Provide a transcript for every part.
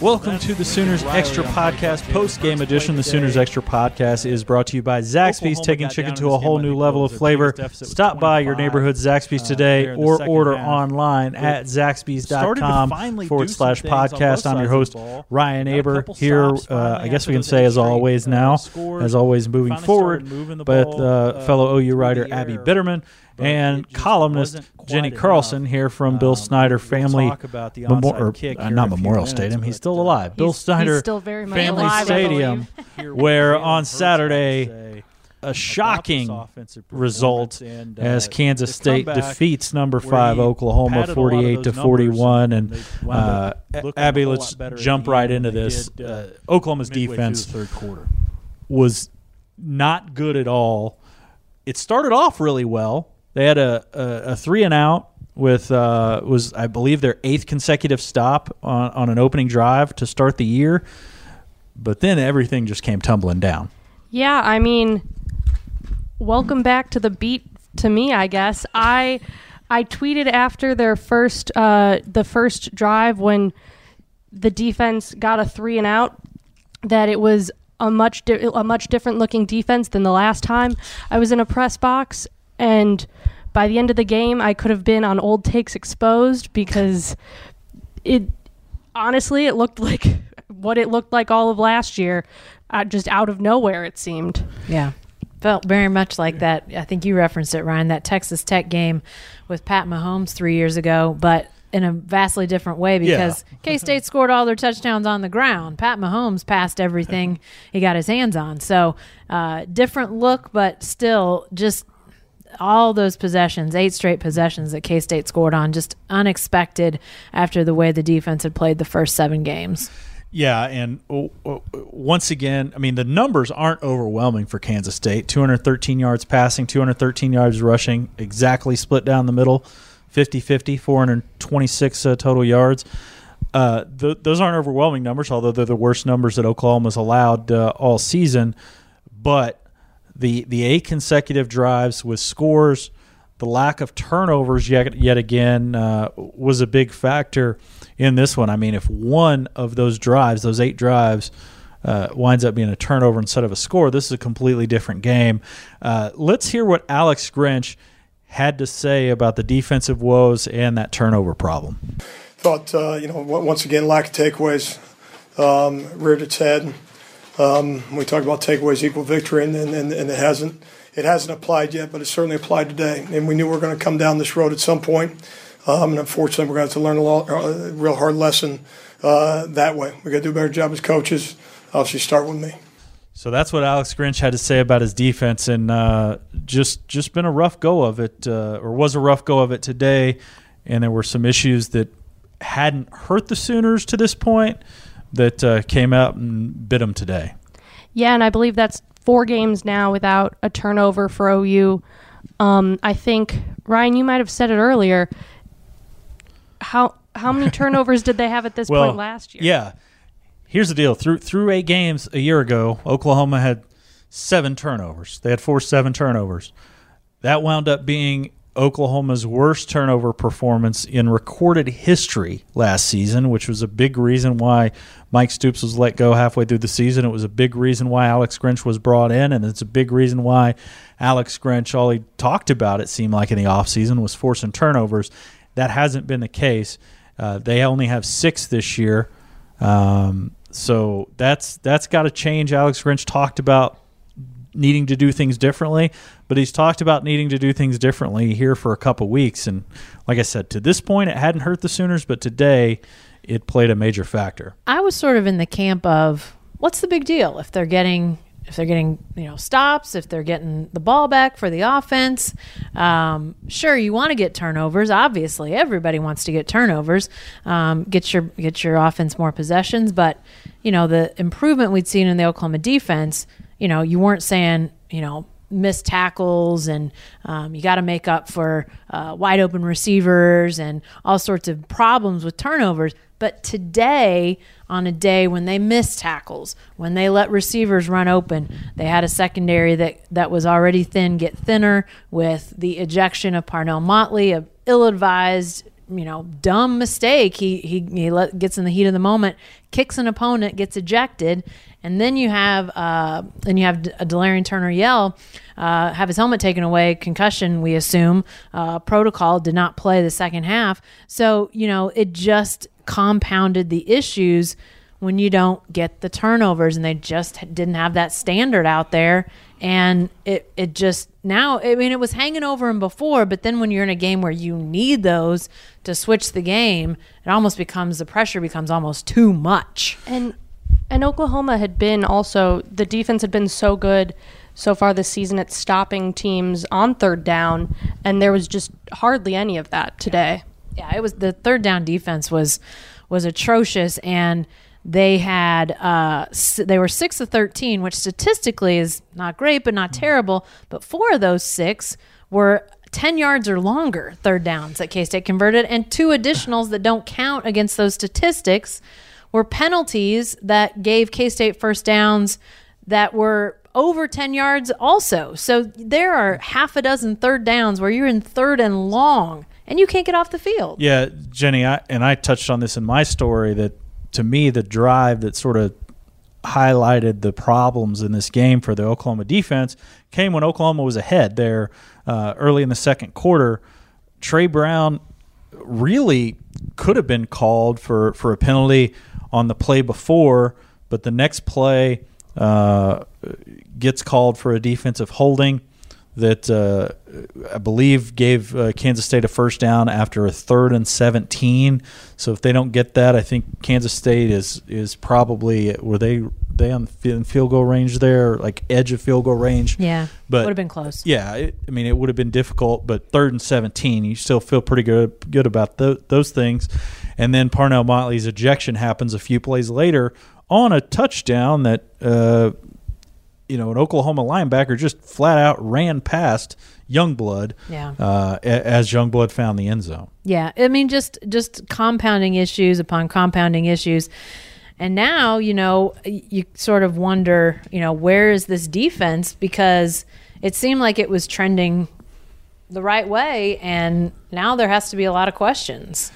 Welcome to the Sooners Extra Podcast, post game edition. The Sooners Extra Podcast is brought to you by Zaxby's, taking chicken to a whole new level of flavor. Stop by your neighborhood Zaxby's today or order online at zaxby's.com forward slash podcast. I'm your host, Ryan Aber, here, uh, I guess we can say as always now, as always moving forward, but uh, fellow OU writer Abby Bitterman and columnist Jenni Carlson here from Bill Snyder Family Memo- or, uh, not Memorial Stadium. He's still alive. Bill He's- he's Snyder still very much Family alive, Stadium, where on Saturday a shocking result as Kansas State defeats number five Oklahoma 48 to 41 and uh, Abby let's jump right into this uh, Oklahoma's defense third quarter. was not good at all. It started off really well. They had a, a, a three and out with uh, was I believe their eighth consecutive stop on, on an opening drive to start the year, but then everything just came tumbling down. Yeah, I mean, welcome back to the beat to me, I guess. I I tweeted after their first uh, the first drive when the defense got a three and out that it was a much di- a much different looking defense than the last time I was in a press box and by the end of the game I could have been on old takes exposed because it honestly it looked like what it looked like all of last year uh, just out of nowhere it seemed Yeah. Felt very much like that. I think you referenced it, Ryan, that Texas Tech game with Pat Mahomes three years ago, but in a vastly different way because K State scored all their touchdowns on the ground. Pat Mahomes passed everything he got his hands on. So, uh, different look, but still just all those possessions, eight straight possessions that K State scored on, just unexpected after the way the defense had played the first seven games. Yeah, and once again, I mean the numbers aren't overwhelming for Kansas State. 213 yards passing, 213 yards rushing, exactly split down the middle, 50-50, 426 uh, total yards. Uh, th- those aren't overwhelming numbers, although they're the worst numbers that Oklahoma's allowed uh, all season. But the the eight consecutive drives with scores, the lack of turnovers yet yet again uh, was a big factor in this one. I mean, if one of those drives, those eight drives, uh, winds up being a turnover instead of a score, this is a completely different game. Uh, let's hear what Alex Grinch had to say about the defensive woes and that turnover problem. thought uh, you know once again lack of takeaways um, reared its head. Um, we talked about takeaways equal victory, and, and, and it hasn't it hasn't applied yet, but it certainly applied today. And we knew we were going to come down this road at some point. Um, and unfortunately, we're going to have to learn a, lot, a real hard lesson uh, that way. We got to do a better job as coaches. Obviously, start with me. So that's what Alex Grinch had to say about his defense, and uh, just just been a rough go of it, uh, or was a rough go of it today. And there were some issues that hadn't hurt the Sooners to this point that uh, came out and bit them today. Yeah, and I believe that's four games now without a turnover for OU. Um, I think Ryan, you might have said it earlier. How how many turnovers did they have at this Well, point last year? Yeah. Here's the deal. Through through eight games a year ago, Oklahoma had seven turnovers. They had four seven turnovers. That wound up being Oklahoma's worst turnover performance in recorded history last season, which was a big reason why Mike Stoops was let go halfway through the season. It was a big reason why Alex Grinch was brought in, and it's a big reason why Alex Grinch, all he talked about, it seemed like in the offseason, was forcing turnovers. That hasn't been the case. Uh, they only have six this year. Um, so that's that's got to change. Alex Grinch talked about needing to do things differently, but he's talked about needing to do things differently here for a couple weeks. And like I said, to this point, it hadn't hurt the Sooners, but today it played a major factor. I was sort of in the camp of what's the big deal if they're getting if they're getting you know stops if they're getting the ball back for the offense. Um, sure, you want to get turnovers. Obviously, everybody wants to get turnovers. Um, get your get your offense more possessions, but you know the improvement we'd seen in the Oklahoma defense. You know, you weren't saying you know missed tackles and um, you got to make up for uh, wide open receivers and all sorts of problems with turnovers. But today, on a day when they missed tackles, when they let receivers run open, they had a secondary that, that was already thin get thinner with the ejection of Parnell Motley, a ill advised you know, dumb mistake. He he he let, gets in the heat of the moment, kicks an opponent, gets ejected, and then you have uh, then you have a Delarrin Turner Yell uh, have his helmet taken away, concussion. We assume uh, protocol did not play the second half, so you know it just compounded the issues when you don't get the turnovers, and they just didn't have that standard out there and it it just now I mean it was hanging over him before, but then when you're in a game where you need those to switch the game, it almost becomes the pressure becomes almost too much. And and Oklahoma had been also the defense had been so good so far this season at stopping teams on third down, and there was just hardly any of that today. Yeah, it was the third down defense was was atrocious and they had uh, they were six of thirteen, which statistically is not great, but not terrible. But four of those six were 10 yards or longer third downs that K State converted, and two additionals that don't count against those statistics were penalties that gave K State first downs that were over 10 yards also. So there are half a dozen third downs where you're in third and long and you can't get off the field. Yeah, Jenni, I, and I touched on this in my story that to me, the drive that sort of highlighted the problems in this game for the Oklahoma defense came when Oklahoma was ahead there uh, early in the second quarter. Tre Brown really could have been called for, for a penalty on the play before, but the next play uh, gets called for a defensive holding that uh, I believe gave uh, Kansas State a first down after a third and 17. So if they don't get that, I think Kansas State is is probably were they they on the field goal range there, like edge of field goal range. Yeah, but would have been close. Yeah, it, I mean it would have been difficult, but third and 17, you still feel pretty good good about the, those things. And then Parnell Motley's ejection happens a few plays later on a touchdown that. Uh, you know, an Oklahoma linebacker just flat out ran past Youngblood. Yeah. Uh, as Youngblood found the end zone. Yeah, I mean, just just compounding issues upon compounding issues, and now you know you sort of wonder, you know, where is this defense because it seemed like it was trending the right way, and now there has to be a lot of questions.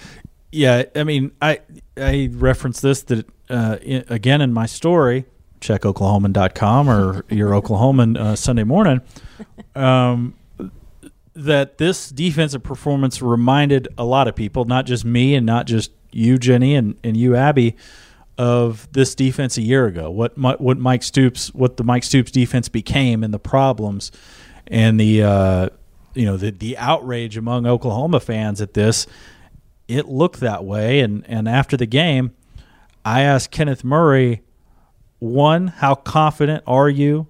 Yeah, I mean, I I referenced this that uh, in, again in my story checkoklahoman.com or your Oklahoman uh, Sunday morning, um, that this defensive performance reminded a lot of people, not just me and not just you, Jenni, and, and you, Abby, of this defense a year ago. What what Mike Stoops, what the Mike Stoops defense became, and the problems, and the uh, you know the the outrage among Oklahoma fans at this. It looked that way, and and after the game, I asked Kenneth Murray one, how confident are you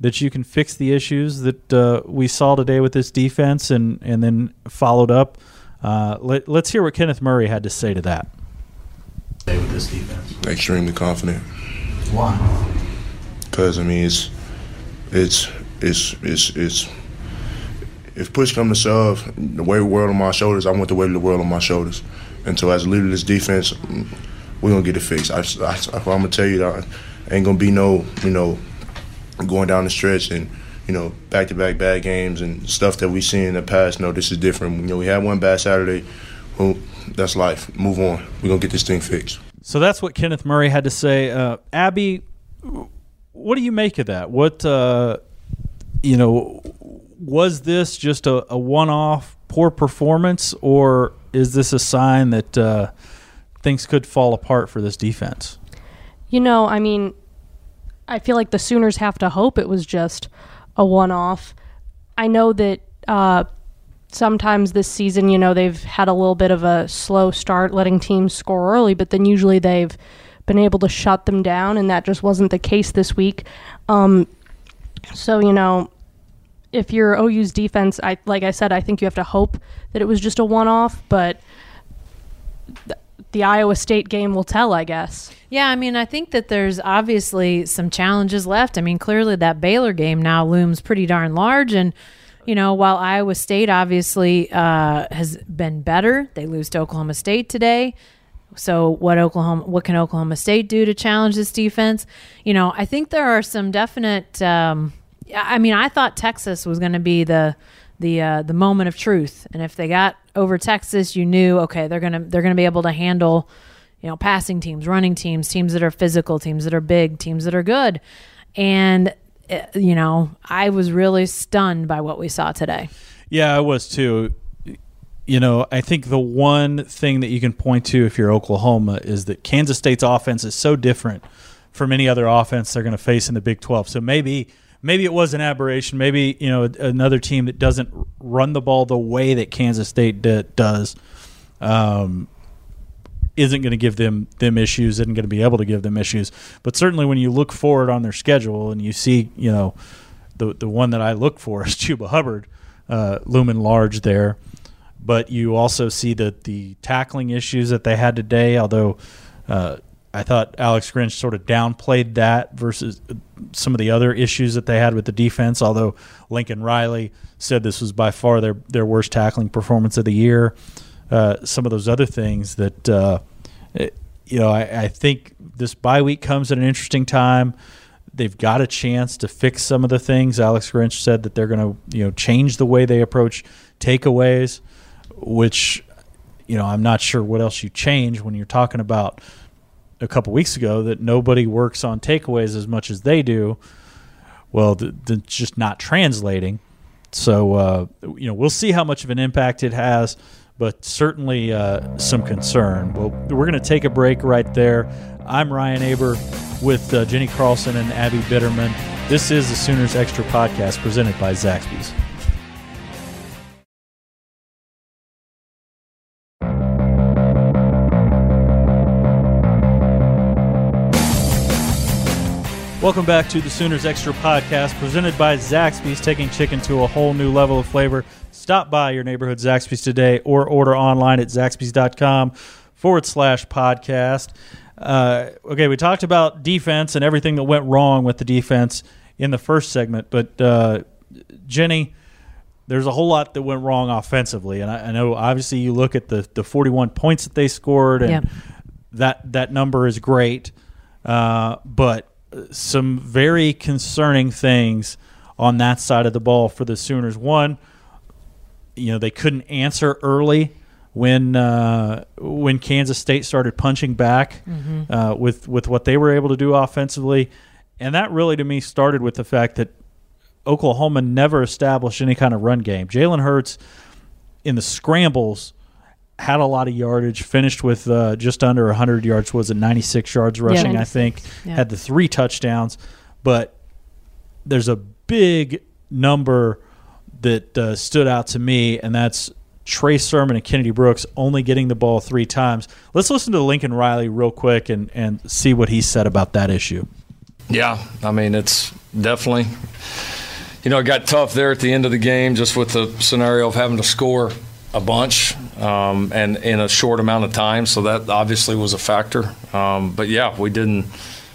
that you can fix the issues that uh, we saw today with this defense, and and then followed up. Uh, let, us hear what Kenneth Murray had to say to that. With this defense, extremely confident. Why? Because I mean, it's it's it's it's it's if push comes to shove, the weight of the world on my shoulders, I want the weight of the world on my shoulders. And so, as a leader of this defense, we're gonna get it fixed. I, I, I'm gonna tell you that ain't gonna be no, you know, going down the stretch and you know back to back bad games and stuff that we seen in the past. No, this is different. You know, we had one bad Saturday. Well, that's life. Move on. We're gonna get this thing fixed. So that's what Kenneth Murray had to say. Uh, Abby, what do you make of that? What uh, you know, was this just a, a one-off poor performance, or is this a sign that uh, things could fall apart for this defense? You know, I mean, I feel like the Sooners have to hope it was just a one off. I know that uh, sometimes this season, you know, they've had a little bit of a slow start letting teams score early, but then usually they've been able to shut them down, and that just wasn't the case this week. Um, so, you know, if you're OU's defense, I like I said, I think you have to hope that it was just a one off, but th- the Iowa State game will tell, I guess. Yeah, I mean, I think that there's obviously some challenges left. I mean, clearly that Baylor game now looms pretty darn large. And, you know, while Iowa State obviously uh, has been better, they lose to Oklahoma State today. So what Oklahoma what can Oklahoma State do to challenge this defense? You know, I think there are some definite um, I mean, I thought Texas was going to be the the uh, the moment of truth. And if they got over Texas, you knew okay, they're gonna they're gonna be able to handle, you know, passing teams, running teams, teams that are physical, teams that are big, teams that are good. And uh, you know, I was really stunned by what we saw today. Yeah, I was too. You know, I think the one thing that you can point to if you're Oklahoma is that Kansas State's offense is so different from any other offense they're going to face in the Big 12. So maybe maybe it was an aberration. Maybe you know another team that doesn't run the ball the way that Kansas State d- does um, isn't going to give them them issues. Isn't going to be able to give them issues. But certainly when you look forward on their schedule and you see you know the the one that I look for is Chuba Hubbard uh, looming large there. But you also see that the tackling issues that they had today, although uh, I thought Alex Grinch sort of downplayed that versus some of the other issues that they had with the defense. Although Lincoln Riley said this was by far their their worst tackling performance of the year. Uh, some of those other things that uh, it, you know, I, I think this bye week comes at an interesting time. They've got a chance to fix some of the things. Alex Grinch said that they're going to you know change the way they approach takeaways, which you know I'm not sure what else you change when you're talking about a couple weeks ago that nobody works on takeaways as much as they do. Well, th- just not translating. So uh, you know, we'll see how much of an impact it has, but certainly uh, some concern. Well, we're going to take a break right there. I'm Ryan Aber with uh, Jenni Carlson and Abby Bitterman. This is the Sooners Extra Podcast presented by Zaxby's. Welcome back to the Sooners Extra Podcast, presented by Zaxby's, taking chicken to a whole new level of flavor. Stop by your neighborhood Zaxby's today or order online at zaxby's.com forward slash podcast. Uh, okay, we talked about defense and everything that went wrong with the defense in the first segment, but uh, Jenni, there's a whole lot that went wrong offensively. And I, I know, obviously, you look at the, the 41 points that they scored, and Yep. that, that number is great. Uh, but some very concerning things on that side of the ball for the Sooners. One, you know, they couldn't answer early when uh, when Kansas State started punching back uh, with with what they were able to do offensively, and that really to me started with the fact that Oklahoma never established any kind of run game. Jalen Hurts in the scrambles had a lot of yardage, finished with uh, just under 100 yards, was it 96 yards rushing, I 96, think, yeah. had the three touchdowns. But there's a big number that uh, stood out to me, and that's Trey Sermon and Kennedy Brooks only getting the ball three times. Let's listen to Lincoln Riley real quick and, and see what he said about that issue. Yeah, I mean it's definitely, you know, it got tough there at the end of the game just with the scenario of having to score a bunch um, and in a short amount of time. So that obviously was a factor. Um, but yeah, we didn't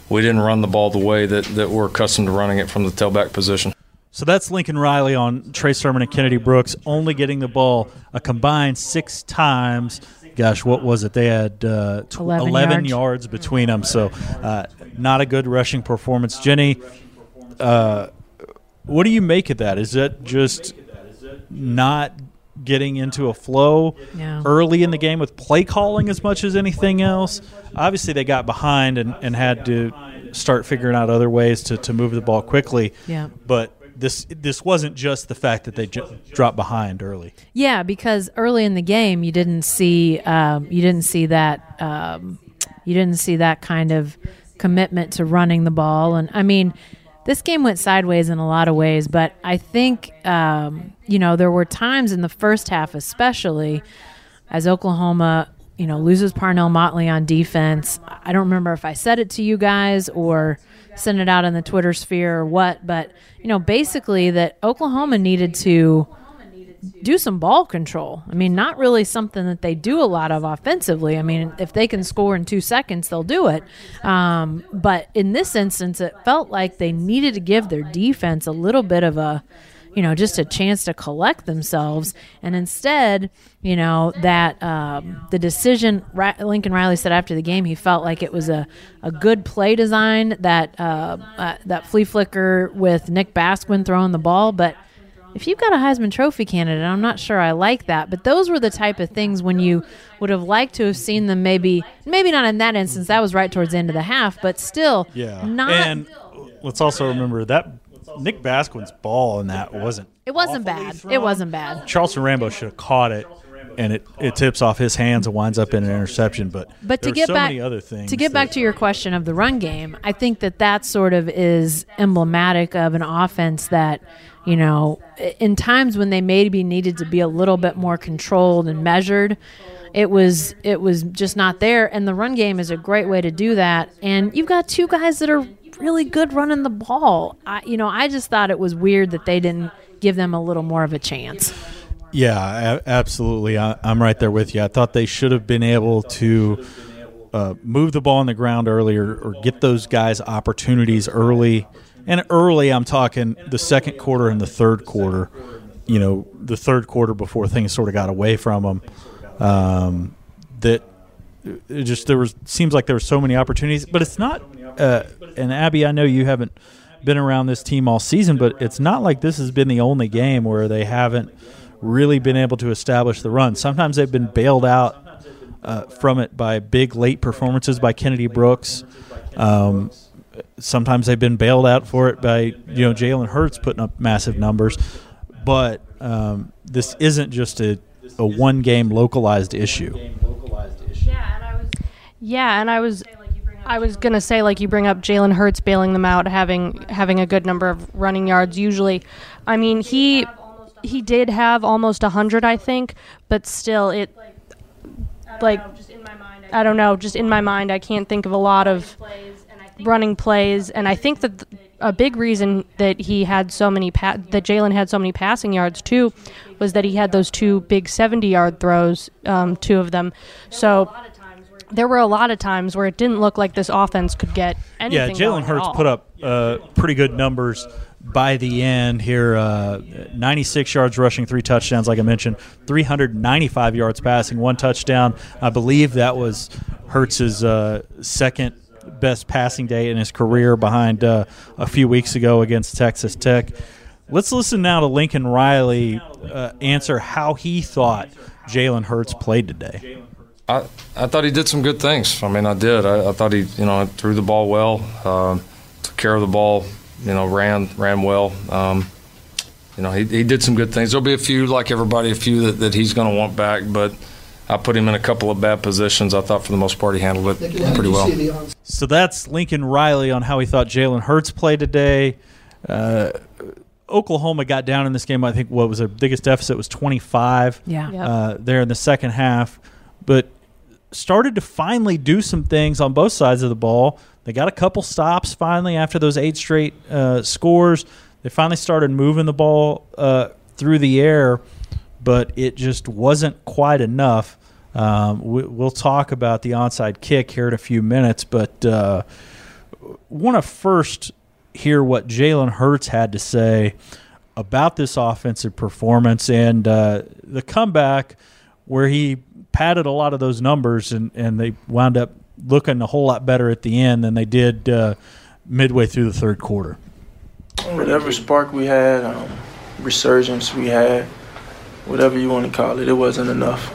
we didn't run the ball the way that, that we're accustomed to running it from the tailback position. So that's Lincoln Riley on Trey Sermon and Kennedy Brooks only getting the ball a combined six times. Gosh, what was it? They had uh, tw- 11 11, yards. yards. between them. So uh, not a good rushing performance. Jenni, uh, what do you make of that? Is that just not getting into a flow Yeah. early in the game with play calling as much as anything else? Obviously, they got behind and, and had to start figuring out other ways to, to move the ball quickly. Yeah. But this this wasn't just the fact that they j- dropped behind early. Yeah, because early in the game you didn't see um, you didn't see that um, you didn't see that kind of commitment to running the ball, and I mean, this game went sideways in a lot of ways. But I think um, you know there were times in the first half, especially as Oklahoma you know loses Parnell Motley on defense. I don't remember if I said it to you guys or sent it out in the Twitter sphere or what, but you know basically that Oklahoma needed to do some ball control. I mean, not really something that they do a lot of offensively. I mean, if they can score in two seconds, they'll do it. Um, but in this instance, it felt like they needed to give their defense a little bit of a, you know, just a chance to collect themselves. And instead, you know, that um, the decision, Lincoln Riley said after the game, he felt like it was a, a good play design that uh, uh, that flea flicker with Nick Basquine throwing the ball, but if you've got a Heisman Trophy candidate, I'm not sure I like that. But those were the type of things when you would have liked to have seen them maybe, maybe not in that instance. That was right towards the end of the half, but still, Yeah. not. and let's also remember that Nick Basquine's ball in that wasn't. it wasn't bad. thrown. It wasn't bad. Charleston Rambo should have caught it, and it, it tips off his hands and winds up in an interception. But But to get so back other things. to get back to your question of the run game, I think that that sort of is emblematic of an offense that, you know, in times when they maybe needed to be a little bit more controlled and measured, it was it was just not there. And the run game is a great way to do that. And you've got two guys that are really good running the ball. I, you know, I just thought it was weird that they didn't give them a little more of a chance. Yeah, absolutely. I, I'm right there with you. I thought they should have been able to uh, move the ball on the ground earlier or get those guys opportunities early. And early, I'm talking the second quarter and the third quarter. You know, the third quarter before things sort of got away from them. Um, that it just there was seems like there were so many opportunities, but it's not. Uh, and Abby, I know you haven't been around this team all season, but it's not like this has been the only game where they haven't really been able to establish the run. Sometimes they've been bailed out uh, from it by big late performances by Kennedy Brooks. Um, sometimes they've been bailed out for it by you know Jalen Hurts putting up massive numbers, but um, this isn't just a, a one game localized issue. Yeah, and I was. I was gonna say, like you bring up Jalen Hurts bailing them out, having having a good number of running yards. Usually, I mean he he did have almost hundred, I think, but still, it like I don't know. Just in my mind, I can't think of a lot of running plays, and I think that th- a big reason that he had so many pa- that Jalen had so many passing yards too was that he had those two big seventy-yard throws, um, two of them. So there were a lot of times where it didn't look like this offense could get anything. Yeah. Jalen going Hurts put up uh, pretty good numbers by the end here. Uh, 96 yards rushing, three touchdowns, like I mentioned, 395 yards passing, one touchdown. I believe that was Hurts's uh, second best passing day in his career behind uh, a few weeks ago against Texas Tech. Let's listen now to Lincoln Riley uh, answer how he thought Jalen Hurts played today. I, I thought he did some good things. I mean, I did. I, I thought he, you know, threw the ball well, um, took care of the ball, you know, ran ran well. Um, you know, he, he did some good things. There'll be a few, like everybody, a few that, that he's going to want back, but I put him in a couple of bad positions. I thought for the most part he handled it pretty well. So that's Lincoln Riley on how he thought Jalen Hurts played today. Uh, Oklahoma got down in this game. I think what was their biggest deficit was 25 Yeah. Yep. uh, there in the second half, but started to finally do some things on both sides of the ball. They got a couple stops finally after those eight straight uh, scores. They finally started moving the ball uh, through the air, but it just wasn't quite enough. Um, we, we'll talk about the onside kick here in a few minutes, but uh, want to first hear what Jalen Hurts had to say about this offensive performance and uh, the comeback where he padded a lot of those numbers and, and they wound up looking a whole lot better at the end than they did uh, midway through the third quarter. whatever spark we had, um, resurgence we had, whatever you want to call it, it wasn't enough.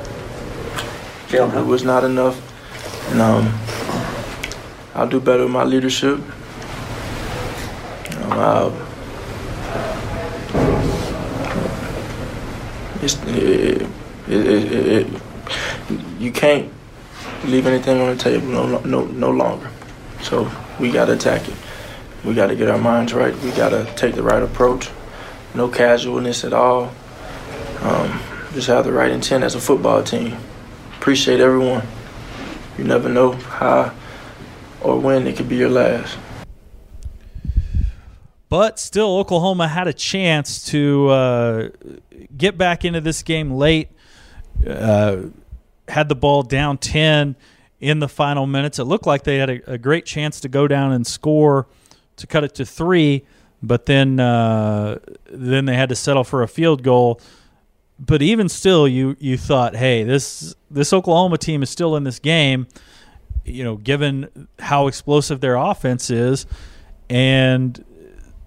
It was not enough, and um, I'll do better with my leadership. Um, I'll, it's, it, it, it, it, it, you can't leave anything on the table no, no, no longer. So we got to attack it. We got to get our minds right. We got to take the right approach. No casualness at all. Um, just have the right intent as a football team. Appreciate everyone. You never know how or when it could be your last. But still, Oklahoma had a chance to uh, get back into this game late. Uh, had the ball down 10 in the final minutes. It looked like they had a, a great chance to go down and score to cut it to three, but then uh, then they had to settle for a field goal. But even still, you you thought, hey, this this Oklahoma team is still in this game. You know, given how explosive their offense is, and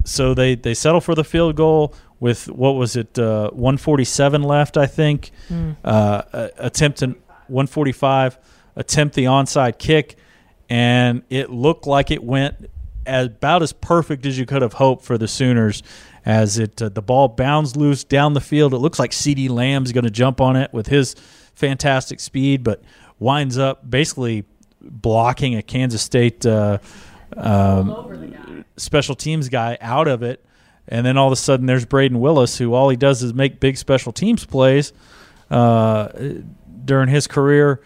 so they they settle for the field goal. with what was it, uh, 147 left, I think. Uh, attempt in 145, attempt the onside kick, and it looked like it went as, about as perfect as you could have hoped for the Sooners. As it uh, the ball bounds loose down the field, it looks like CeeDee Lamb's going to jump on it with his fantastic speed, but winds up basically blocking a Kansas State uh, um, special teams guy out of it. And then all of a sudden, there's Brayden Willis, who all he does is make big special teams plays uh, during his career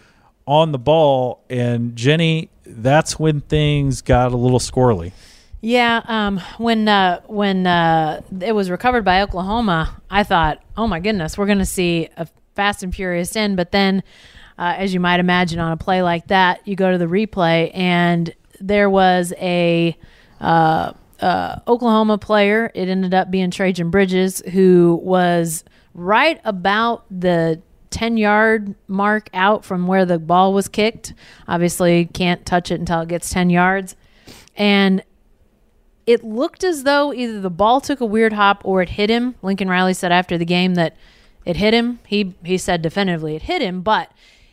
on the ball. And Jenny, that's when things got a little squirrely. Yeah, um, when uh, when uh, it was recovered by Oklahoma, I thought, oh my goodness, we're going to see a fast and furious end. But then, uh, as you might imagine, on a play like that, you go to the replay, and there was a uh, uh, Oklahoma player. It ended up being Trajan Bridges, who was right about the 10 yard mark out from where the ball was kicked. Obviously, can't touch it until it gets 10 yards. And it looked as though either the ball took a weird hop or it hit him. Lincoln Riley said after the game that it hit him. He he said definitively it hit him, but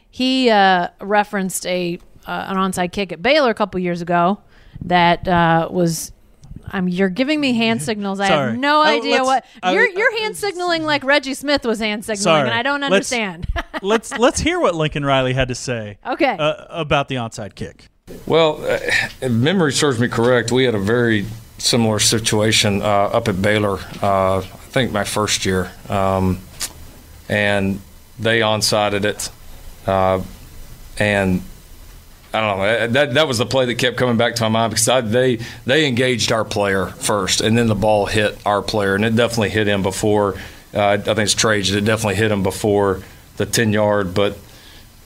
he uh, referenced a uh, an onside kick at Baylor a couple years ago that uh, was. Um, you're giving me hand signals. I have no Uh, idea let's- what I- you're. You're hand signaling like Reggie Smith was hand signaling, Sorry. and I don't Let's- understand. let's let's hear what Lincoln Riley had to say okay. uh, about the onside kick. Well, uh, if memory serves me correct, we had a very similar situation uh, up at Baylor. Uh, I think my first year, um, and they onsided it, uh, and I don't know. That that was the play that kept coming back to my mind because I, they they engaged our player first, and then the ball hit our player, and it definitely hit him before. Uh, I think it's Trajan. It definitely hit him before the ten yard, but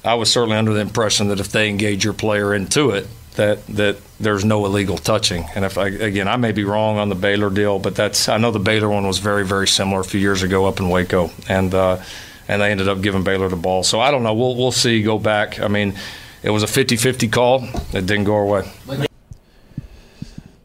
I was certainly under the impression that if they engage your player into it, that that there's no illegal touching. And if I, again, I may be wrong on the Baylor deal, but that's I know the Baylor one was very very similar a few years ago up in Waco, and uh, and they ended up giving Baylor the ball. So I don't know. We'll we'll see. Go back. I mean, it was a 50-50 call. It didn't go our way.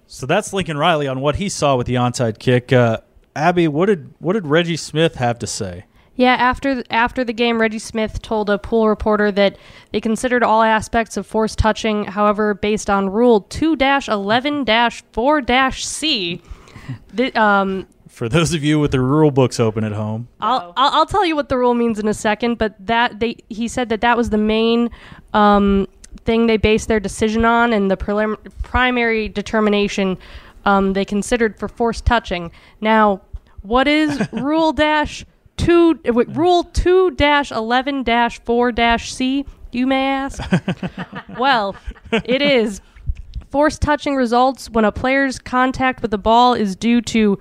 So that's Lincoln Riley on what he saw with the onside kick. Uh, Abby, what did what did Reggie Smith have to say? Yeah, after after the game, Reggie Smith told a pool reporter that they considered all aspects of forced touching. However, based on Rule two eleven four C, the, um, For those of you with the rule books open at home, I'll, I'll I'll tell you what the rule means in a second. But that they he said that that was the main um, thing they based their decision on, and the prelim- primary determination um, they considered for forced touching. Now, what is Rule dash two? uh, Rule two dash eleven dash four dash C? You may ask. well, it is forced touching results when a player's contact with the ball is due to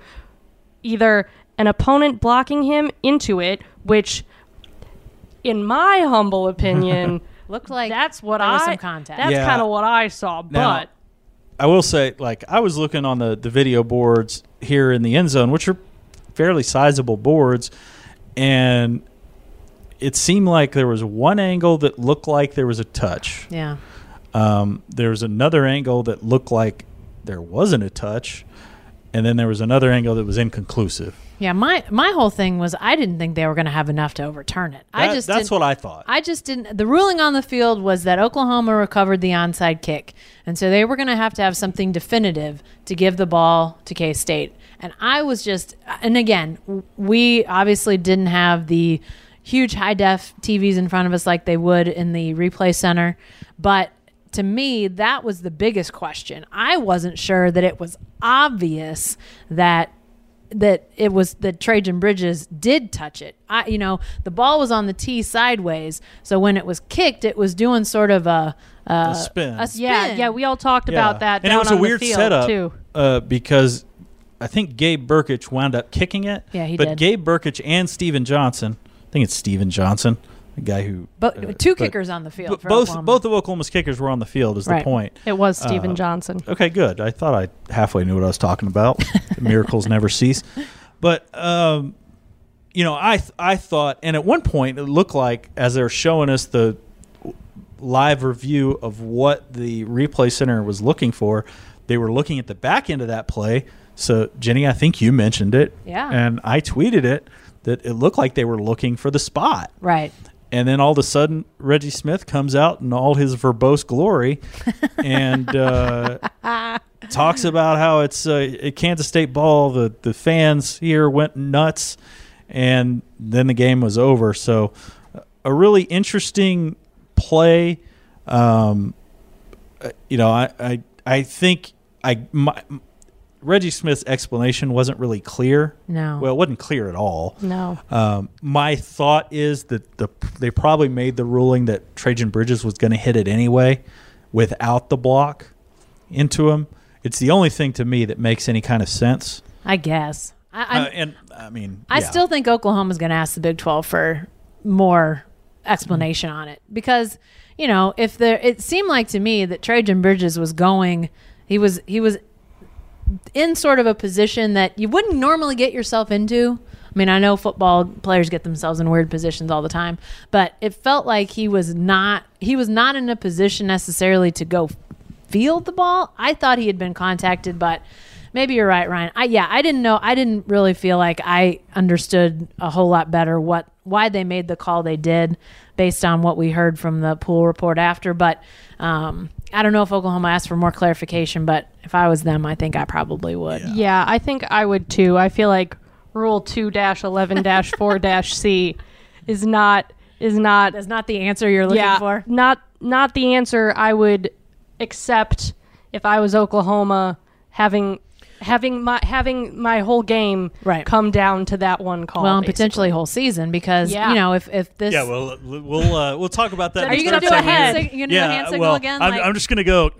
either an opponent blocking him into it, which, in my humble opinion, Looked like that's what there I. was some contact. That's Yeah. kind of what I saw. Now- but I will say, like I was looking on the the video boards here in the end zone, which are fairly sizable boards, and it seemed like there was one angle that looked like there was a touch. yeah. Um, there was another angle that looked like there wasn't a touch, and then there was another angle that was inconclusive. Yeah, my my whole thing was I didn't think they were going to have enough to overturn it. I just that's what I thought. I just didn't. The ruling on the field was that Oklahoma recovered the onside kick, and so they were going to have to have something definitive to give the ball to K State. And I was just, and again, we obviously didn't have the huge high def TVs in front of us like they would in the replay center, but to me, that was the biggest question. I wasn't sure that it was obvious that that it was that Trajan Bridges did touch it. I, you know, the ball was on the tee sideways, so when it was kicked, it was doing sort of a a, A spin. A spin. yeah, yeah, we all talked about that. and down it was a on the weird setup too. Uh, because I think Gabe Brkic wound up kicking it. Yeah, he but did. Gabe Brkic and Steven Johnson, I think it's Steven Johnson, the guy who. But uh, two but- kickers on the field. but for both Oklahoma. both of Oklahoma's kickers were on the field. Is Right. the point? It was Steven Uh, Johnson. Okay, good. I thought I halfway knew what I was talking about. Miracles never cease. But um, you know, I th- I thought, and at one point it looked like as they were showing us the live review of what the replay center was looking for, they were looking at the back end of that play, So, Jenni, I think you mentioned it. Yeah. And I tweeted it that it looked like they were looking for the spot. Right. And then all of a sudden, Reggie Smith comes out in all his verbose glory and uh, talks about how it's uh, a Kansas State ball. The, the fans here went nuts, and then the game was over. So, a really interesting play. Um, uh, you know, I, I, I think I my, Reggie Smith's explanation wasn't really clear. No. Well, it wasn't clear at all. No. Um, my thought is that the they probably made the ruling that Trajan Bridges was going to hit it anyway, without the block into him. It's the only thing to me that makes any kind of sense. I guess. I, Uh, and I mean, I yeah. still think Oklahoma's going to ask the Big 12 for more explanation on it because you know if there it seemed like to me that Trajan Bridges was going he was he was in sort of a position that you wouldn't normally get yourself into. I mean, I know football players get themselves in weird positions all the time, but it felt like he was not he was not in a position necessarily to go field the ball. I thought he had been contacted, but maybe you're right, Ryan. I yeah, I didn't know. I didn't really feel like I understood a whole lot better what why they made the call they did based on what we heard from the pool report after. But um, I don't know if Oklahoma asked for more clarification. But if I was them, I think I probably would. Yeah, I think I would too. I feel like Rule two eleven four C is not is not That's not the answer you're looking yeah, for. Not not the answer I would accept if I was Oklahoma having having my having my whole game Right. come down to that one call. Well, and basically. potentially whole season because Yeah. you know if if this Yeah, well, we'll uh, we'll talk about that. Are you gonna do a segment hand here. sig- you gonna do a hand signal well, again? I'm, Like- I'm just gonna go.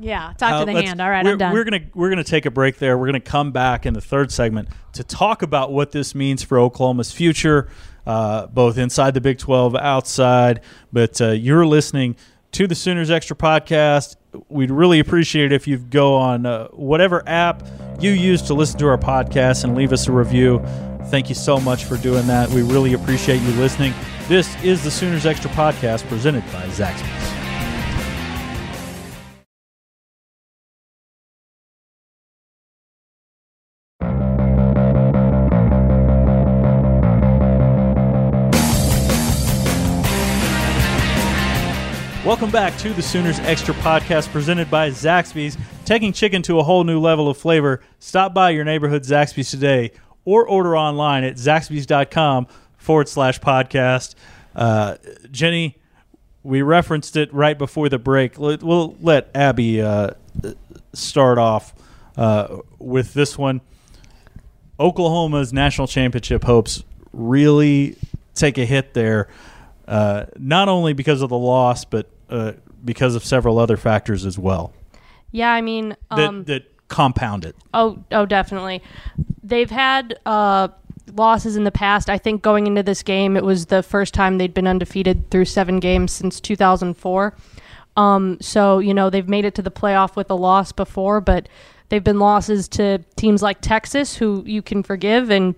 yeah talk Uh, to the hand. All right, we're, I'm done. We're gonna we're gonna take a break there. We're gonna come back in the third segment to talk about what this means for Oklahoma's future, uh, both inside the Big Twelve, outside. But uh, you're listening to the Sooners Extra podcast. We'd really appreciate it if you go on uh, whatever app you use to listen to our podcast and leave us a review. Thank you so much for doing that. We really appreciate you listening. This is the Sooners Extra podcast presented by Zaxby's. Welcome back to the Sooners Extra Podcast presented by Zaxby's, taking chicken to a whole new level of flavor. Stop by your neighborhood Zaxby's today or order online at zaxby's.com forward slash podcast. Uh, Jenni, we referenced it right before the break. We'll let Abby uh, start off uh, with this one. Oklahoma's national championship hopes really take a hit there, uh, not only because of the loss, but uh, because of several other factors as well Yeah, I mean, that, um, that compound it. Oh, oh, definitely. They've had uh, losses in the past. I think going into this game, it was the first time they'd been undefeated through seven games since 2004. Um, so you know they've made it to the playoff with a loss before, but they've been losses to teams like Texas, who you can forgive, and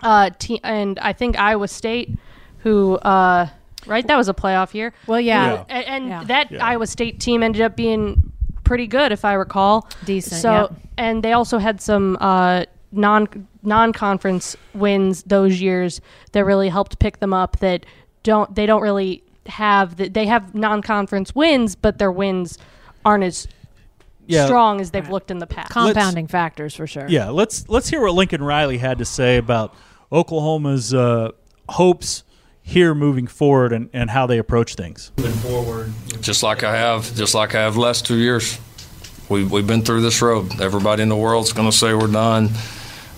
uh, te- and I think Iowa State, who uh, right that was a playoff year. well, yeah, A- and, Yeah. that Yeah. Iowa State team ended up being pretty good, if I recall. Decent, So, yep. and they also had some uh, non non conference wins those years that really helped pick them up. That don't they don't really have that they have non conference wins, but their wins aren't as Yeah. strong as they've looked in the past. compounding factors for sure. Yeah, let's let's hear what Lincoln Riley had to say about Oklahoma's uh, hopes here moving forward and, and how they approach things. Moving forward, Just like I have, just like I have the last two years. We, we've been through this road. Everybody in the world's going to say we're done.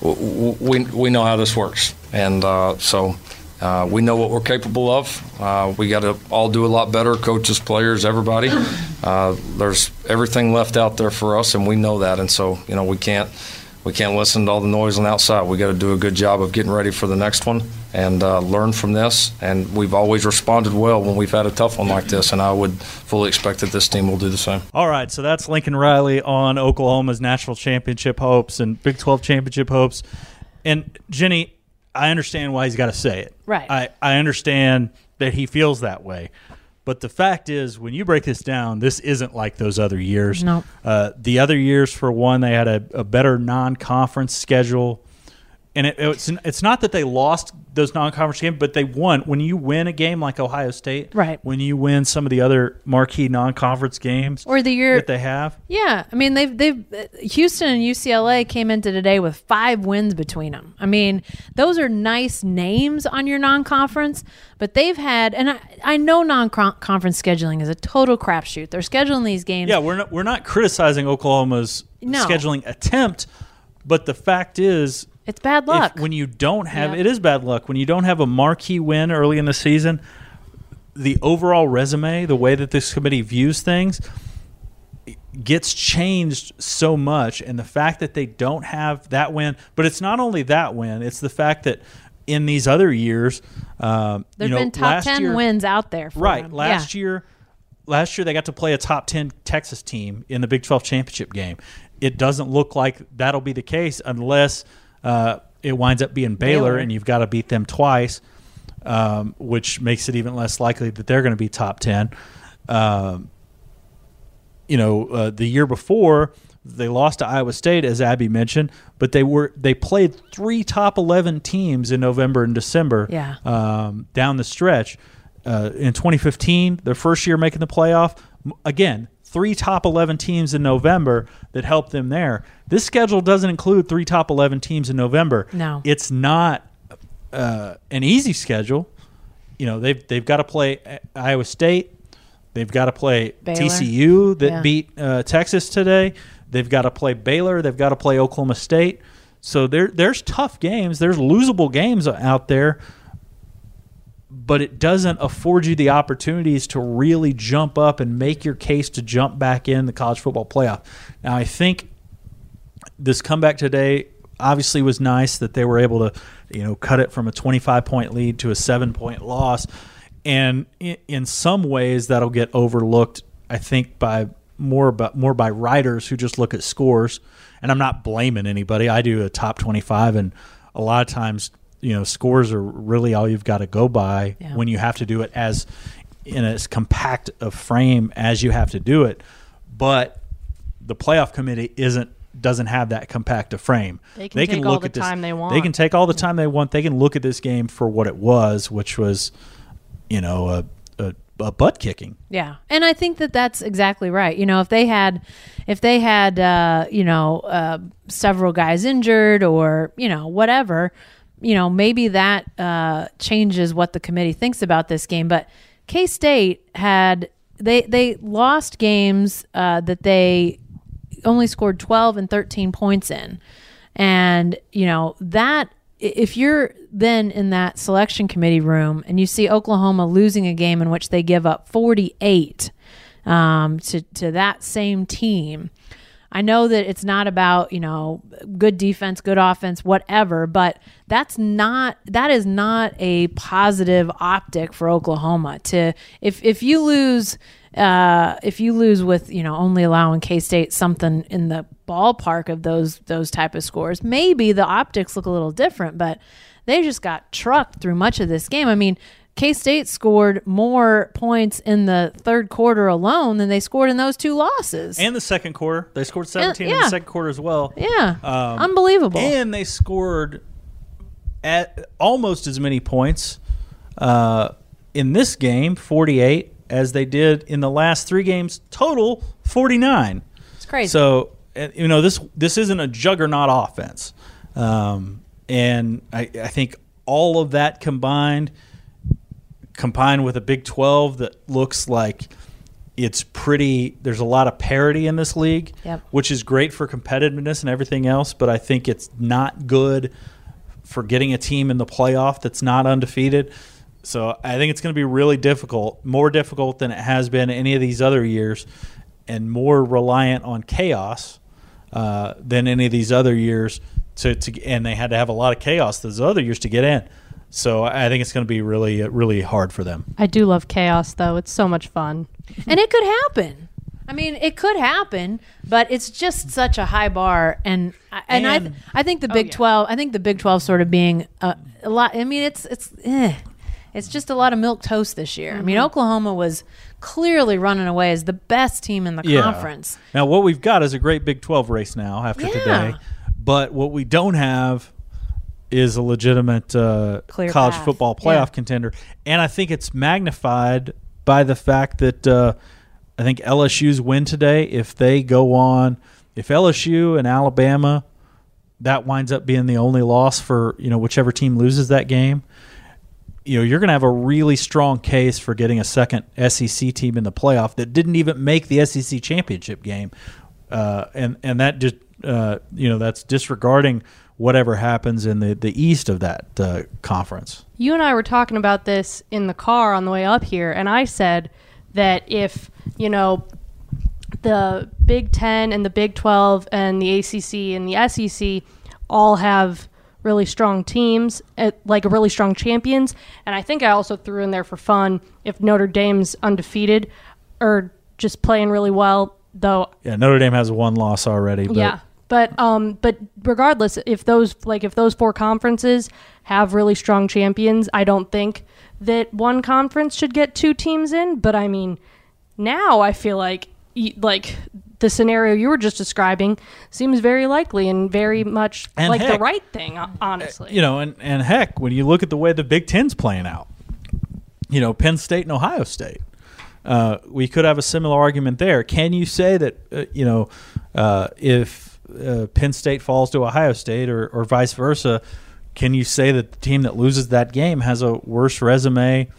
W- w- We, we know how this works. And uh, so uh, we know what we're capable of. Uh, we got to all do a lot better, coaches, players, everybody. Uh, there's everything left out there for us, and we know that. And so, you know, we can't we can't listen to all the noise on the outside. We got to do a good job of getting ready for the next one and uh, learn from this. And we've always responded well when we've had a tough one like this, and I would fully expect that this team will do the same. All right, so that's Lincoln Riley on Oklahoma's national championship hopes and Big 12 championship hopes. And Jenni, I understand why he's got to say it. Right. I, I understand that he feels that way. But the fact is, when you break this down, this isn't like those other years. No. Uh, the other years, for one, they had a, a better non-conference schedule, and it, it's it's not that they lost those non-conference games, but they won. When you win a game like Ohio State, Right. When you win some of the other marquee non-conference games Or the year that they have, Yeah, I mean they've they've Houston and UCLA came into today with five wins between them. I mean those are nice names on your non-conference, but they've had and I, I know non-conference scheduling is a total crapshoot. They're scheduling these games. yeah, we're not we're not criticizing Oklahoma's No. scheduling attempt, but the fact is it's bad luck. If, when you don't have Yeah. it is bad luck when you don't have a marquee win early in the season the overall resume the way that this committee views things gets changed so much and the fact that they don't have that win but it's not only that win it's the fact that in these other years um, There've you know, been top last ten year, wins out there. For right them. last yeah. year last year they got to play a top 10 texas team in the big 12 championship game it doesn't look like that'll be the case unless uh, it winds up being baylor, Baylor. and you've got to beat them twice um, which makes it even less likely that they're going to be top 10 um, you know uh, the year before they lost to Iowa State as Abby mentioned but they were they played three top 11 teams in November and December Yeah. um, down the stretch uh, in 2015 their first year making the playoff again three top 11 teams in November that helped them there this schedule doesn't include three top 11 teams in November No. it's not uh, an easy schedule you know they've they've got to play uh, Iowa State They've got to play Baylor. TCU that Yeah. beat uh, Texas today. They've got to play Baylor. They've got to play Oklahoma State. So there, there's tough games. There's losable games out there, but it doesn't afford you the opportunities to really jump up and make your case to jump back in the college football playoff. Now, I think this comeback today obviously was nice that they were able to, you know, cut it from a 25 point lead to a seven point loss. And in, some ways, that'll get overlooked, I think, by more by, more by writers who just look at scores. And I'm not blaming anybody. I do a top 25, and a lot of times, you know, scores are really all you've got to go by Yeah. when you have to do it as in as compact a frame as you have to do it. But the playoff committee isn't doesn't have that compact a frame. They can take all the time they want. They can take all the time they want. They can look at this game for what it was, which was, you know, a, a, a butt kicking. Yeah, and I think that that's exactly right. You know, if they had, if they had, uh, you know, uh, several guys injured or you know whatever, you know, maybe that uh, changes what the committee thinks about this game. But K State had they they lost games uh, that they only scored 12 and 13 points in. And, you know, that if you're then in that selection committee room and you see Oklahoma losing a game in which they give up 48 um, to, to that same team, I know that it's not about, you know, good defense, good offense, whatever, but that's not that is not a positive optic for Oklahoma to if if you lose uh, if you lose with you know only allowing K State something in the ballpark of those those type of scores, maybe the optics look a little different. But they just got trucked through much of this game. I mean, K State scored more points in the third quarter alone than they scored in those two losses. And the second quarter, they scored 17 in yeah. the second quarter as well. yeah, Um, unbelievable. And they scored at almost as many points uh, in this game, 48, as they did in the last three games, total 49. it's crazy. So you know this this isn't a juggernaut offense, um, and I, I think all of that combined, combined with a Big Twelve that looks like it's pretty. There's a lot of parity in this league, Yep. which is great for competitiveness and everything else. But I think it's not good for getting a team in the playoff that's not undefeated. So I think it's going to be really difficult, more difficult than it has been any of these other years, and more reliant on chaos uh, than any of these other years. To, to and they had to have a lot of chaos those other years to get in. So I think it's going to be really uh, really hard for them. I do love chaos though. It's so much fun. and it could happen. I mean, it could happen, but it's just such a high bar, and I- and, I th- I think the Big yeah. Twelve, I think the Big Twelve sort of being a, a lot. I mean, it's it's eh. It's just a lot of milk toast this year. I mean, Oklahoma was clearly running away as the best team in the conference. Now, what we've got is a great Big 12 race now after Yeah. today. But what we don't have is a legitimate uh, Clear college path. football playoff Yeah. contender. And I think it's magnified by the fact that uh, I think LSU's win today, if they go on, if LSU and Alabama, that winds up being the only loss for, you know, whichever team loses that game you know, you're going to have a really strong case for getting a second SEC team in the playoff that didn't even make the SEC championship game, uh, and and that just uh, you know that's disregarding whatever happens in the the east of that uh, conference. You and I were talking about this in the car on the way up here, and I said that if, you know, the Big 10 and the Big 12 and the ACC and the SEC all have really strong teams, uh, like really strong champions. And I think I also threw in there for fun if Notre Dame's undefeated or just playing really well, though Yeah, Notre Dame has one loss already. But yeah. But um but regardless if those like if those four conferences have really strong champions, I don't think that one conference should get two teams in, but I mean now I feel like like the scenario you were just describing seems very likely and very much And like the right thing honestly. you know, and and heck, when you look at the way the Big Ten's playing out, you know, Penn State and Ohio State, uh, we could have a similar argument there. Can you say that uh, you know uh, if uh, Penn State falls to Ohio State or, or vice versa? Can you say that the team that loses that game has a worse resume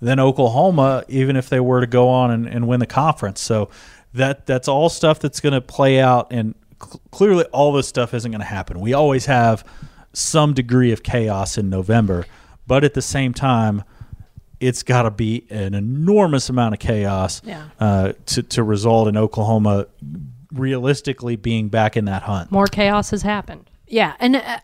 than Oklahoma, even if they were to go on and, and win the conference? So that that's all stuff that's going to play out, and cl- clearly all this stuff isn't going to happen. We always have some degree of chaos in November, but at the same time, it's got to be an enormous amount of chaos Yeah. uh, to to result in Oklahoma realistically being back in that hunt. More chaos has happened. Yeah, and uh,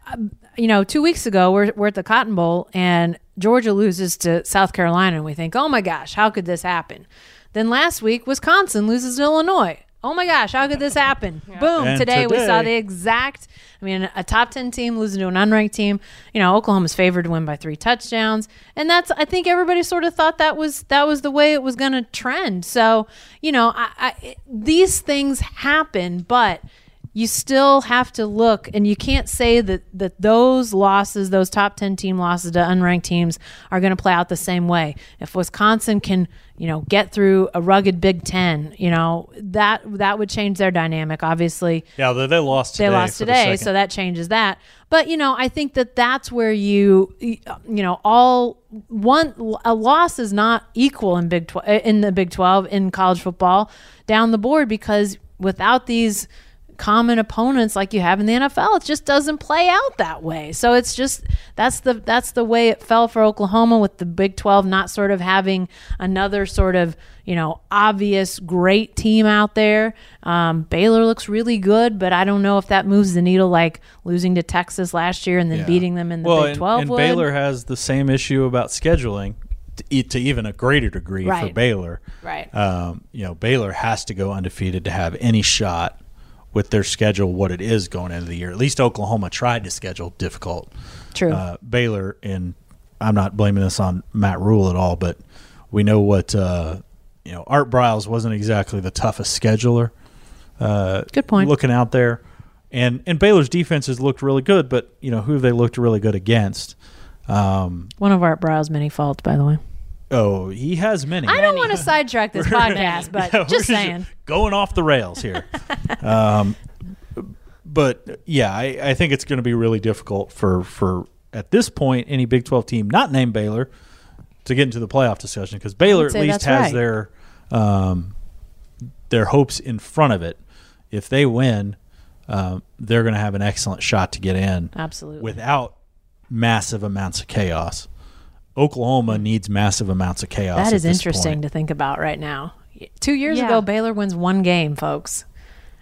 you know, two weeks ago we're we're at the Cotton Bowl and Georgia loses to South Carolina, and we think, oh my gosh, how could this happen? Then last week Wisconsin loses to Illinois. Oh my gosh, how could this happen? Boom! And today, we saw the exact. I mean, a top ten team losing to an unranked team. You know, Oklahoma's favored to win by three touchdowns, and that's. I think everybody sort of thought that was that was the way it was going to trend. So, you know, I, I, these things happen, but you still have to look and you can't say that that those losses those top 10 team losses to unranked teams are going to play out the same way if wisconsin can you know get through a rugged big 10 you know that that would change their dynamic obviously Yeah, they, they lost. Today they lost today, so that changes that. But you know, I think that that's where you, you know, all one a loss is not equal in Big Twelve in the Big Twelve in college football down the board because without these common opponents like you have in the NFL, it just doesn't play out that way. So it's just that's the that's the way it fell for Oklahoma with the Big 12 not sort of having another sort of you know obvious great team out there. Um, Baylor looks really good, but I don't know if that moves the needle like losing to Texas last year and then Yeah. beating them in the well, Big 12 and would. Baylor has the same issue about scheduling to, even a greater degree for Baylor. Right. Um, you know, Baylor has to go undefeated to have any shot with their schedule what it is going into the year. At least Oklahoma tried to schedule difficult. True. Uh, Baylor and I'm not blaming this on Matt Rhule at all, but we know what uh, you know. Art Briles wasn't exactly the toughest scheduler. Uh, Good point. Looking out there, and and Baylor's defenses looked really good, but you know who have they looked really good against? Um, One of Art Briles's many faults, by the way. Oh, he has many. I don't want to sidetrack this podcast, but Yeah, just saying. going off the rails here. um, but yeah, I, I think it's going to be really difficult for for at this point any Big Twelve team not named Baylor to get into the playoff discussion because Baylor at least has right. their um, their hopes in front of it. If they win, um, they're going to have an excellent shot to get in Absolutely. without massive amounts of chaos. Oklahoma needs massive amounts of chaos. That at is this interesting point. to think about right now. Two years Yeah. ago, Baylor wins one game, folks.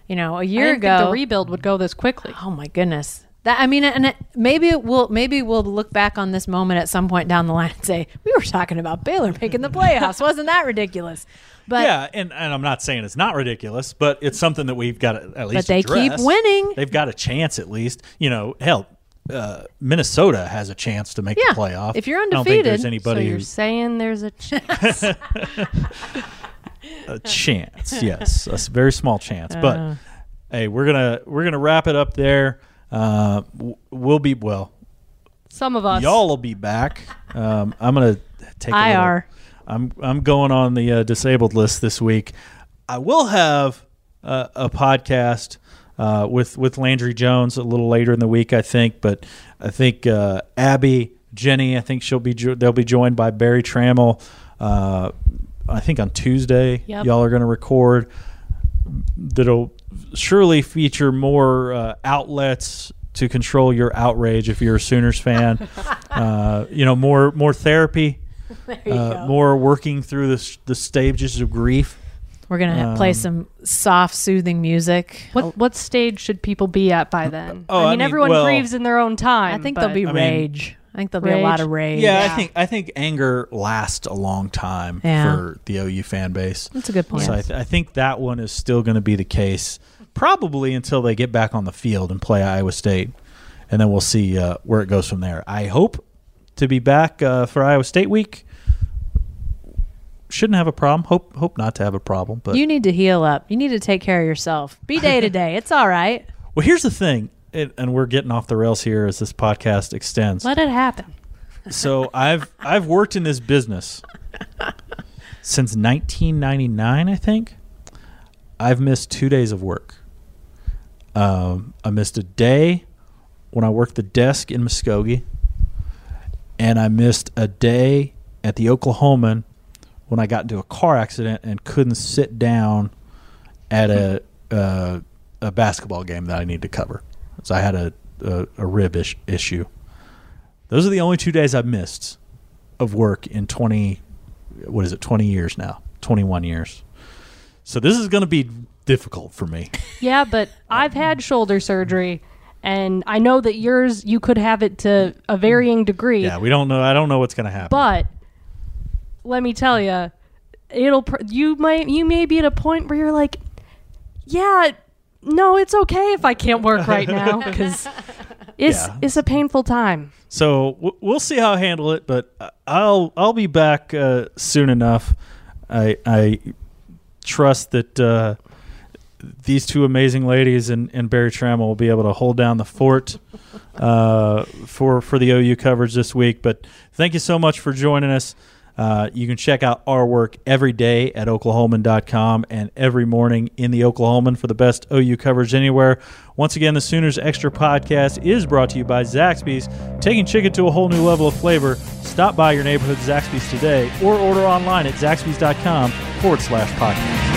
You know, a year didn't think ago, the rebuild would go this quickly. Oh my goodness. That I mean, and it, maybe it will. Maybe we'll look back on this moment at some point down the line and say we were talking about Baylor making the playoffs. Wasn't that ridiculous? But yeah, and, and I'm not saying it's not ridiculous, but it's something that we've got to at least. But they keep winning. They've got a chance at least. You know, hell, uh, Minnesota has a chance to make Yeah, the playoff. if you're think there's undefeated, So anybody you're who's saying there's a chance. a chance. yes, a very small chance. Uh. but hey, we're gonna we're gonna wrap it up there. Uh, we'll be well. Some of us. Y'all will be back. Um, I'm gonna take. a little- I'm I'm going on the uh, disabled list this week. I will have uh, a podcast uh, with with Landry Jones a little later in the week, I think. But I think uh, Abby, Jenni, I think she'll be jo- they'll be joined by Barry Trammell. Uh, I think on Tuesday, Yep. y'all are going to record. That'll surely feature more uh, outlets to control your outrage if you're a Sooners fan. uh, you know, more more therapy uh, more working through the, the stages of grief. We're gonna play Um, some soft, soothing music. What what stage should people be at by then? Oh, I I mean, mean, everyone well- grieves in their own time. I think there'll be I mean- rage. I think there'll be a lot of rage. Yeah, I think I think anger lasts a long time Yeah. for the OU fan base. that's a good point. So I, th- I think that one is still going to be the case, probably until they get back on the field and play Iowa State, and then we'll see uh, where it goes from there. I hope to be back uh, for Iowa State week. Shouldn't have a problem. Hope hope not to have a problem. But you need to heal up. You need to take care of yourself. Be day to day. It's all right. well, here's the thing, it, and we're getting off the rails here as this podcast extends. let it happen. so I've I've worked in this business since 1999, I think. I've missed two days of work. Um, I missed a day when I worked the desk in Muskogee, and I missed a day at the Oklahoman when I got into a car accident and couldn't sit down at a uh, a basketball game that I need to cover. So I had a a, a rib ish, issue. Those are the only two days I've missed of work in 20, what is it, 20 years now, 21 years. So this is going to be difficult for me. Yeah, but I've had shoulder surgery, and I know that yours you could have it to a varying degree. Yeah, we don't know. I don't know what's going to happen. But let me tell you, it'll pr- you might you may be at a point where you're like, yeah, no, it's okay if I can't work right now because it's Yeah. it's a painful time. So w- we'll see how I handle it, but I- I'll I'll be back uh, soon enough. I I trust that uh, these two amazing ladies and, and Barry Trammell will be able to hold down the fort uh, for for the OU coverage this week. But thank you so much for joining us. Uh, you can check out our work every day at oklahoman.com and every morning in the Oklahoman for the best OU coverage anywhere. Once again, the Sooners Extra podcast is brought to you by Zaxby's, taking chicken to a whole new level of flavor. Stop by your neighborhood Zaxby's today or order online at zaxby's.com forward slash podcast.